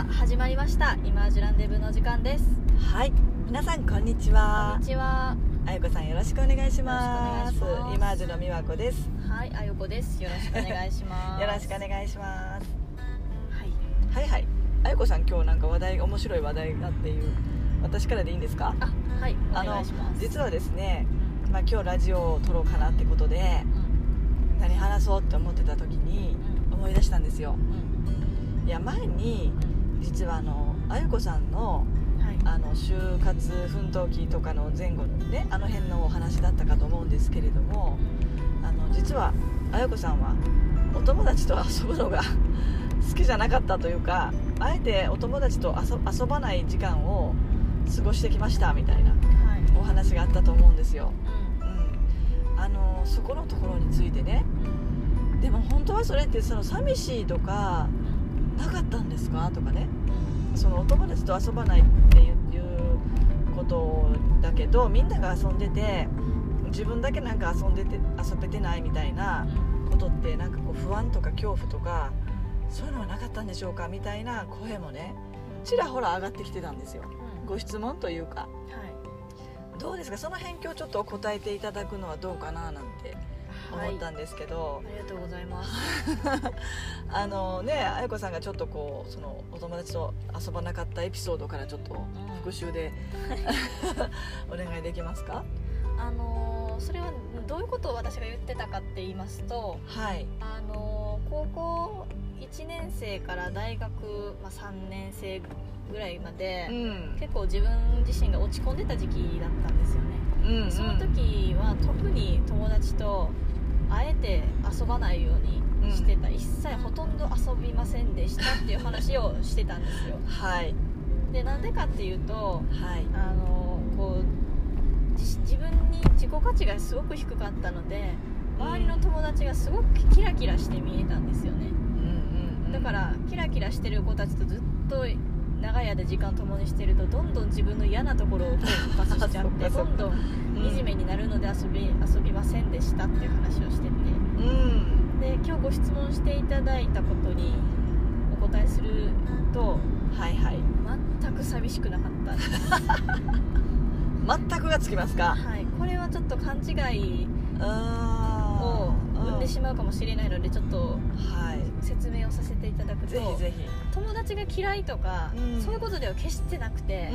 さあ始まりました。イマージュランデブーの時間です。はい。皆さんこんにちこはんにちは。あゆこさんよろしくお願いします。よろしくお願いします。イマージュのみわこです。はいあよこです。よろしくお願いします。よろしくお願いします。はい。はいはい。あゆこさん今日なんか話題面白い話題がっていう私からでいいんですか？あはいおあの願いします。実はですね、まあ、今日ラジオを撮ろうかなってことでうん。何話そうって思ってた時に思い出したんですよ。うん。いや前に実はあのあゆこさんのあの就活奮闘期とかの前後のねあの辺のお話だったかと思うんですけれどもあの実はあやこさんはお友達と遊ぶのが 好きじゃなかったというかあえてお友達と遊遊ばない時間を過ごしてきましたみたいなはい。お話があったと思うんですよ、ううん、あのそこのところについてね。ん。でも本当はそれってその寂しいとかなかったんですか？とかね。そのお友達と遊ばないっていうことだけどみんなが遊んでて自分だけなんか遊んでて遊べてないみたいなことってなんかこう不安とか恐怖とかそういうのはなかったんでしょうか？みたいな声もねちらほら上がってきてたんですよ。うん。ご質問というか。はい。どうですか？その辺今日ちょっと答えていただくのはどうかな？なんて。はい思ったんですけど、ありがとうございます。あのねあやこさんがちょっとこうそのお友達と遊ばなかったエピソードからちょっと復習で、お願いできますか？あのーそれはどういうことを私が言ってたかって言いますとはい。あのー高校1年生から大学、まあ、3年生ぐらいまで、うん。結構自分自身が落ち込んでた時期だったんですよね、うんうん。その時は特に友達とあえて遊ばないようにしてた、一切ほとんど遊びませんでしたっていう話をしてたんですよ。はい。でなんでかっていうとはい。あのこう自自分に自己価値がすごく低かったので周りの友達がすごくキラキラして見えたんですよね。うんうんだからキラキラしてる子たちとずっと長い間時間共にしてるとどんどん自分の嫌なところをフォーカスしちゃってどんどん惨めになるので遊び遊びませんでしたっていう話をし今日ご質問していただいたことにお答えするとはいはい。全く寂しくなかった。です全くがつきますか？はい、これはちょっと勘違いあをー。生んでしまうかもしれないのでちょっとはい。説明をさせていただくとぜひぜひ。友達が嫌いとか、うん。そういうことでは決してなくて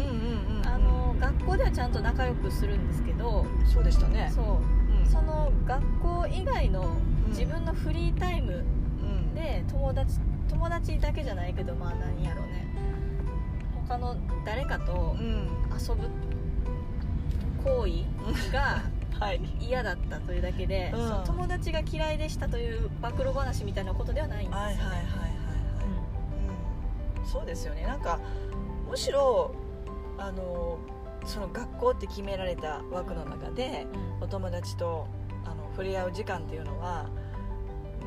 学校ではちゃんと仲良くするんですけどそうでしたね。そう。うんその学校以外のうん。自分のフリータイムうん。で友達友達だけじゃないけどまあ何やろうね。他の誰かとうん。遊ぶ行為が はい。嫌だったというだけで、うん。その友達が嫌いでしたという暴露話みたいなことではないんですよね、はいはいはいはいはいうん。そうですよね。なんかむしろあのその学校って決められた枠の中でうん。お友達とあの触れ合う時間っていうのは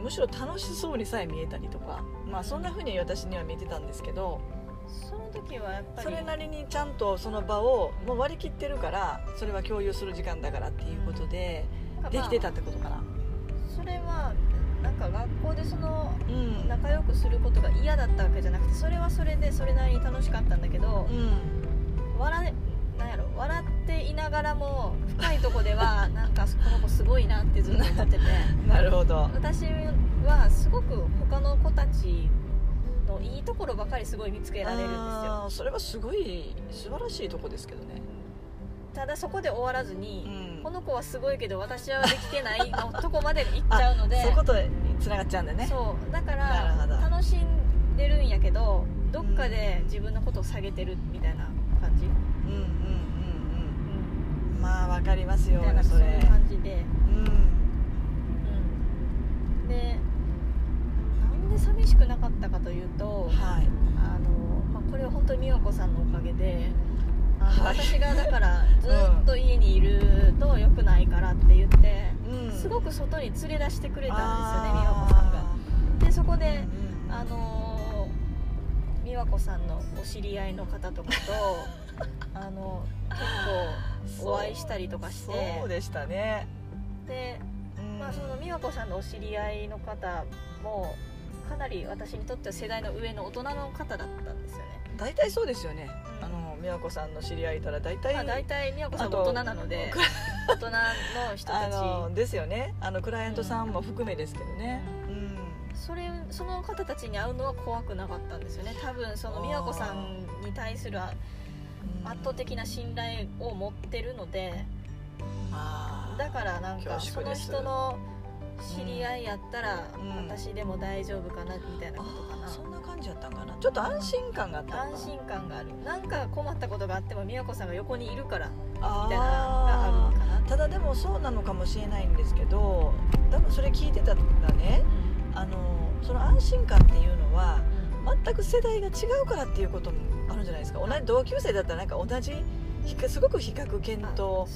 むしろ楽しそうにさえ見えたりとかまあそんな風に私には見えてたんですけどその時はやっぱりそれなりにちゃんとその場をもう割り切ってるからそれは共有する時間だからっていうことでできてたってことかな。それはなんか学校でそのうん。仲良くすることが嫌だったわけじゃなくてそれはそれでそれなりに楽しかったんだけどう、ん。笑笑っていながらも深いとこでは なんかこの子すごいなってずっと思ってて。なるほど。私はすごく他の子たちのいいところばかりすごい見つけられるんですよ。それはすごい素晴らしいとこですけどね。ただそこで終わらずうに、ん。この子はすごいけど私はできてないのとこまで行っちゃうのでそういうことにつながっちゃうんだね。そうだから楽しんでるんやけどどっかで自分のことを下げてるみたいな感じ、うんうんうんうんうんまあわかりますよみたいなそういう感じで、うん。うん、でなんで寂しくなかったかというとはい。あの、まあ、これは本当に美和子さんのおかげであの、はい。私がだから ずっと家にいると良くないからって言って、うん。すごく外に連れ出してくれたんあですよね美和子さんが。ーでそこで、うんあのー美和子さんのお知り合いの方とかと あの結構お会いしたりとかして。そうでしたね、で、うん。まあ、その美和子さんのお知り合いの方もかなり私にとっては世代の上の大人の方だったんですよね。大体そうですよね、うん。あの美和子さんの知り合いいたら大体、まあ、大体美和子さんが大人なので大人の人たあちのですよね。あのクライアントさんも含めですけどね。うん、それその方たちに会うのは怖くなかったんですよね。多分その美和子さんに対する圧倒的な信頼を持ってるのでだからなんかその人の知り合いやったらうん。私でも大丈夫かなみたいなことかな。そんな感じやったんかな。ちょっと安心感があった安心感がある。なんか困ったことがあっても美和子さんが横にいるからみあたいなのがあるのかな。ただでもそうなのかもしれないんですけど多分それ聞いてたらね。あのその安心感っていうのは全く世代が違うからっていうこともあるんじゃないですか。同じ同級生だったらなんか同じすごく比較検討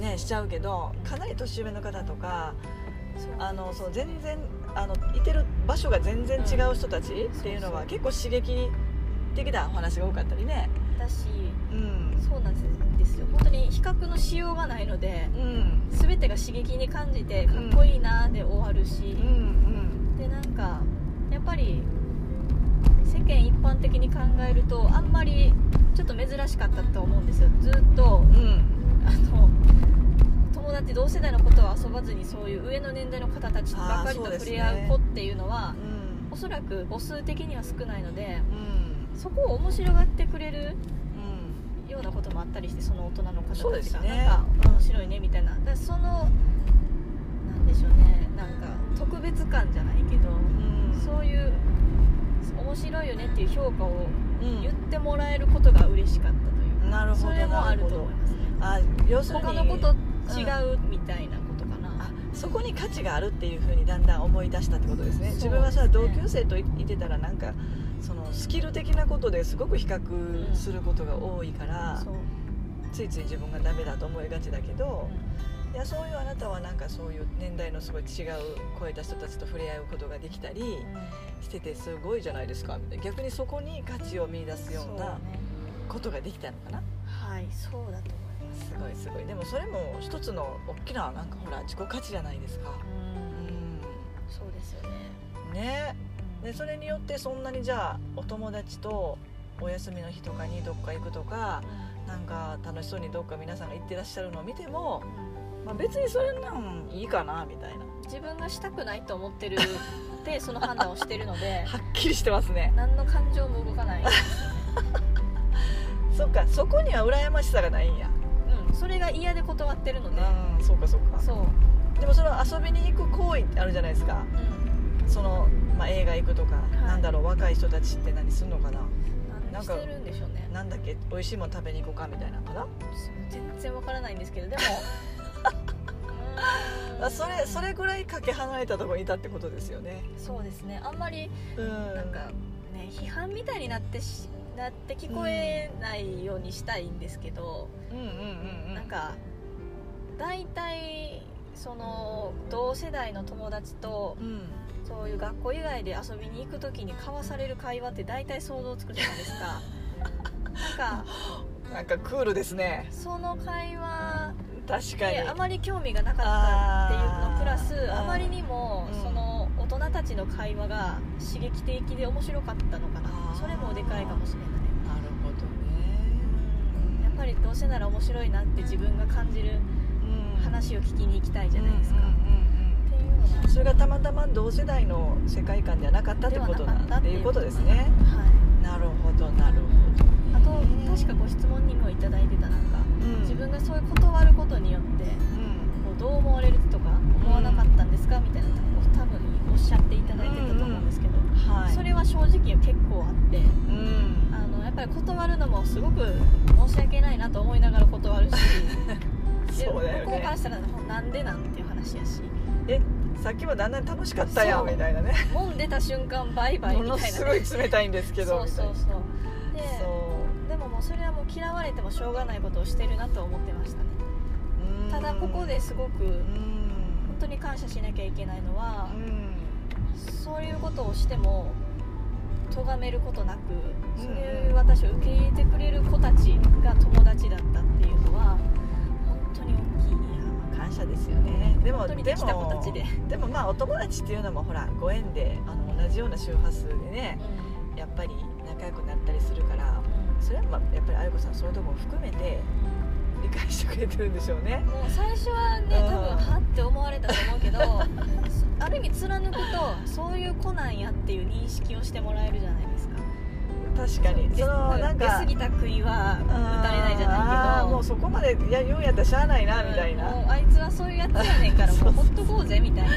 ねしちゃうけどかなり年上の方とかあのそう全然あのいてる場所が全然違う人たちっていうのは結構刺激的なお話が多かったりね。だしうん。そうなんですよ。本当に比較のしようがないのでうん。全てが刺激に感じてかっこいいなで終わるし、うんうん。でなんかやっぱり世間一般的に考えるとあんまりちょっと珍しかったと思うんですよ。ずっとうん。あの友達同世代のことは遊ばずにそういう上の年代の方たちばかりと触れ合う子っていうのはうん。おそらく母数的には少ないのでうん。そこを面白がってくれるうん。ようなこともあったりしてその大人の方たちが、ね。なんか面白いねみたいな。だそのなんでしょうね。なんか特別感じゃないけどうん。そういう面白いよねっていう評価をうん言ってもらえることが嬉しかったというか、なるほどそれもあると思います。ねあ要するに他のこと違うみたいなことかな、あそこに価値があるっていうふうにだんだん思い出したってことですね。そう自分はさ同級生といいてたらなんかそのスキル的なことですごく比較することが多いから、そう、ついつい自分がダメだと思いがちだけど、いやそういうあなたはなんかそういう年代のすごい違う超えた人たちと触れ合うことができたりしててすごいじゃないですかみたいな。逆にそこに価値を見出すようなことができたのかな。はいそうだと思います。すごいすごい。でもそれも一つの大きななんかほら自己価値じゃないですか。ううん。そうですよね、ん。ねでそれによってそんなにじゃあお友達とお休みの日とかにどっか行くとかなんか楽しそうにどっか皆さんが行ってらっしゃるのを見ても、まあ、別にそれなんいいかなみたいな。自分がしたくないと思ってるで その判断をしてるのではっきりしてますね。何の感情も動かない、そっかそこには羨ましさがないんや。うん、それが嫌で断ってるので、うんそうかそうか。そう、でもその遊びに行く行為ってあるじゃないですか。うん、その、まあ、映画行くとか、い。なんだろう若い人たちって何すんのかな。なんか何してるんでしょうね。なんだっけ美味しいもの食べに行こうかみたいなのかな。全然わからないんですけどでも それそれぐらいかけ離れたところにいたってことですよね。そうですね。あんまりうん。なんかね批判みたいになってしなって聞こえないようにしたいんですけど、うんうんうんうん。なんか大体その同世代の友達とうん。そういう学校以外で遊びに行く時に交わされる会話って大体想像つくじゃないですか。なんか なんかクールですね。その会話確かに。にあまり興味がなかったっていうのプラスあまりにもうんその大人たちの会話が刺激的で面白かったのかな。それもでかいかもしれない。なるほどうんやっぱりどうせなら面白いなって自分が感じるね話を聞きに行きたいじゃないですか、それがたまたま同世代の世界観じゃなかったってことなかったっていうことですねはい。なるほどなるほど。あと確かご質問にもいただいてたなんかうん。自分がそういう断ることによってうん。こうどう思われるとか思わなかったんですかみたいな多分おっしゃっていただいてたと思うんですけど、はい。それは正直結構あってうん。あのやっぱり断るのもすごく申し訳ないなと思いながら断るし でそうだよ向こうからねしたらなんでなんていう話やし。えさっきはだんだん楽しかったやんみたいなね。もん出た瞬間バイバイもみたいなのすごい冷たいんですけどそうそうそうももうそれはもう嫌われてもしょうがないことをしてるなと思ってましたね。ただここですごくう本ん当に感謝しなきゃいけないのはうん。そういうことをしても咎めることなくうんそういう私を受け入れてくれる子たちが友達だったっていうのは本当に大きい感感謝ですよね。でも本当にできた子たちで。でもまあお友達っていうのもほらご縁であの同じような周波数でねやっぱり仲良くなったりするからそれはまあやっぱりあゆこさんそういうとこも含めて理解してくれてるんでしょうね。もう最初はね多分はって思われたと思うけど ある意味貫くとそういう子なんやっていう認識をしてもらえるじゃないですか。確かに。そのなんか出過ぎた杭は打たれないそこまでや言うんやったらしゃあないなみたいな、もうあいつはそういうやつやねんからもうほっとこうぜみたいに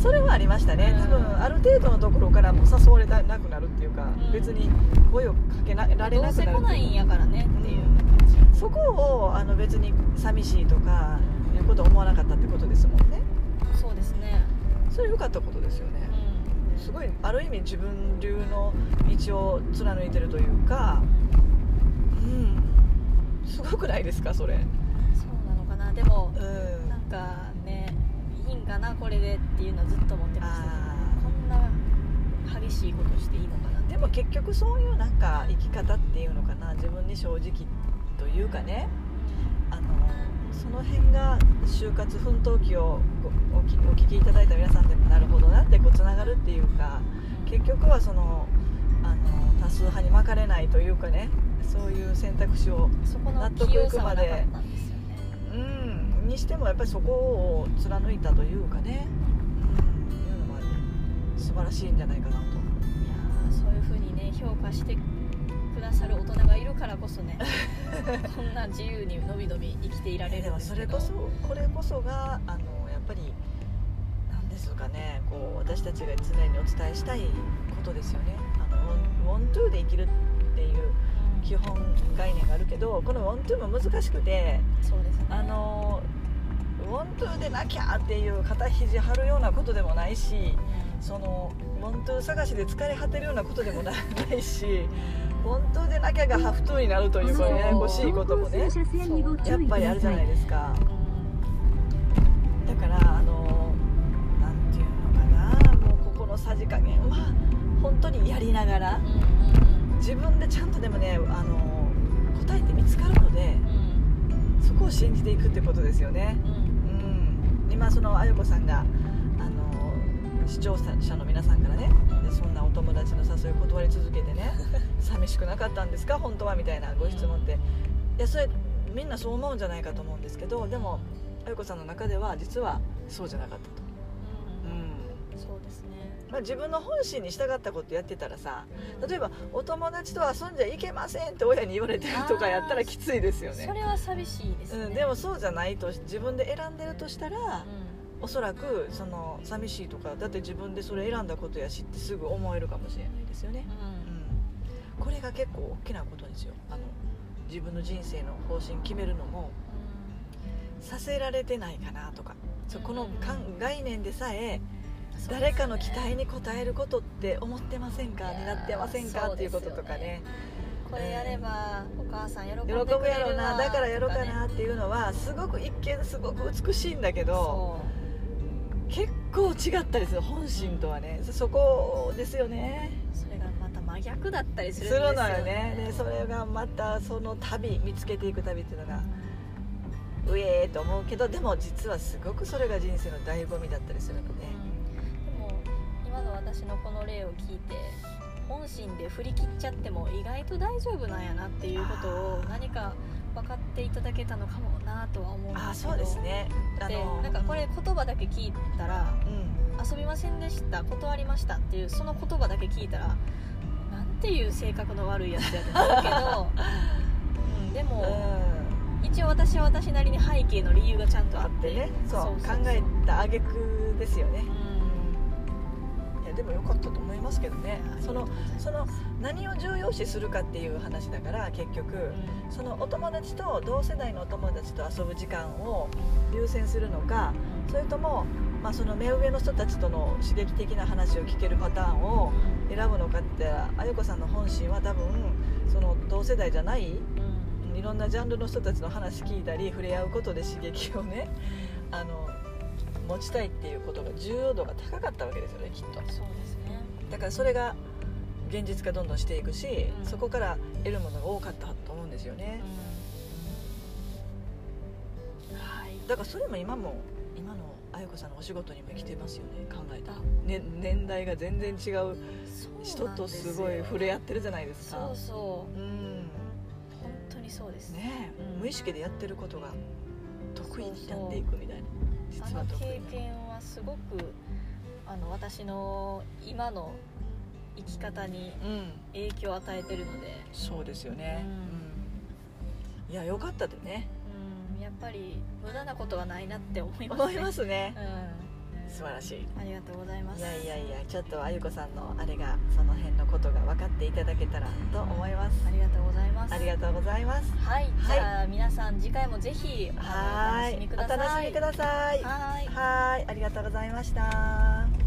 それはありましたね、多分ある程度のところからもう誘われなくなるっていうか、うん、別に声をかけられなくなるどうせ来ないんやからねっていう、うん、そこをあの別に寂しいとかいうこと思わなかったってことですもんね。そうですね。それ良かったことですよね、すごいある意味自分流の道を貫いてるというかうんすごくないですかそれ。そうなのかな。でも、うん、なんかねいいんかなこれでっていうのはずっと思ってました。こんな激しいことしていいのかなでも結局そういうなんか生き方っていうのかな自分に正直というかね。あのその辺が就活奮闘記をお聞きいただいた皆さんでもなるほどなってこうつながるっていうか結局はそのあの多数派に巻かれないというかねそういう選択肢を納得いくまで。うん。にしてもやっぱりそこを貫いたというかね、うん、いうのは、ね、素晴らしいんじゃないかなと。いやそういうふうにね評価してくださる大人がいるからこそね こんな自由にのびのび生きていられるんですそれこそこれこそがあのやっぱり何ですかねこう私たちが常にお伝えしたいことですよね。あの want to で生きるっていう基本概念があるけどこの want to も難しくてそうです、ね、あの want to でなきゃっていう肩肘張るようなことでもないしそのウォントゥー探しで疲れ果てるようなことでもないし本当でなきゃがハフトゥーになるというかややこしいこともねやっぱりあるじゃないですか。だからあの何て言うのかなもうここのさじ加減は本当にやりながら自分でちゃんとでもねあの答えて見つかるのでそこを信じていくってことですよね、うん、今そのあゆこさんが視聴者の皆さんからねでそんなお友達の誘い断り続けてね 寂しくなかったんですか？本当はみたいなご質問って。いやそれみんなそう思うんじゃないかと思うんですけどでもあゆこさんの中では実はそうじゃなかったと、まあ、自分の本心に従ったことやってたらさ例えばお友達と遊んじゃいけませんって親に言われてるとかやったらきついですよね。それは寂しいですね、うん、でもそうじゃないと自分で選んでるとしたら、うん。おそらくその寂しいとかだって自分でそれ選んだことやしってすぐ思えるかもしれないですよね、うん、これが結構大きなことですよ。あの自分の人生の方針決めるのも、させられてないかなとか。そこの概念でさえ誰かの期待に応えることって思ってませんか？になってませんか？っていうこととかね。これやればお母さん喜ぶやろうな。だからやろうかなっていうのはすごく一見すごく美しいんだけど結構違ったりする本心とはね。そこですよね。それがまた真逆だったりするんですよ。ねするのよね。でそれがまたその旅見つけていく旅っていうのが、うん、うえーと思うけどでも実はすごくそれが人生の醍醐味だったりするので、うん、私のこの例を聞いて本心で振り切っちゃっても意外と大丈夫なんやなっていうことを何か分かっていただけたのかもなとは思うんですけど。あそうですね。でなんかこれ言葉だけ聞いたら、うん、遊びませんでした。断りましたっていうその言葉だけ聞いたらなんていう性格の悪いやつやと思うけど、うん、でも、うん、一応私は私なりに背景の理由がちゃんとあって。ね。そう。考えた挙句ですよね、でも良かったと思いますけどね。そのその何を重要視するかっていう話だから結局、うん、そのお友達と同世代のお友達と遊ぶ時間を優先するのかそれとも、まあ、その目上の人たちとの刺激的な話を聞けるパターンを選ぶのかってあゆこさんの本心は多分その同世代じゃない、うん、いろんなジャンルの人たちの話聞いたり触れ合うことで刺激をねあの持ちたいっていうことが重要度が高かったわけですよねきっと。そうですね。だからそれが現実化どんどんしていくし、うん、そこから得るものが多かったと思うんですよね、うん、はい、だからそれも今も今のあゆこさんのお仕事にも生きてますよね考えたね、年代が全然違うそう人とすごい触れ合ってるじゃないですか。そうそう。うん。本当にそうです。ねえ、うん。無意識でやってることが得意になっていくみたいな。あの実は得意経験はすごくあの私の今の生き方にうん。影響を与えてるので、そうですよね、うん。うん。いやよかったでね。うん、やっぱり無駄なことはないなって思います、ね、思いますね。うん、素晴らしい。ありがとうございます。いやいやいやちょっとあゆこさんのあれがその辺のことが分かっていただけたらと思います。ありがとうございます。ありがとうございます。はい、はい。じゃあ皆さん次回もぜひお楽しみください。はい。はい。ありがとうございました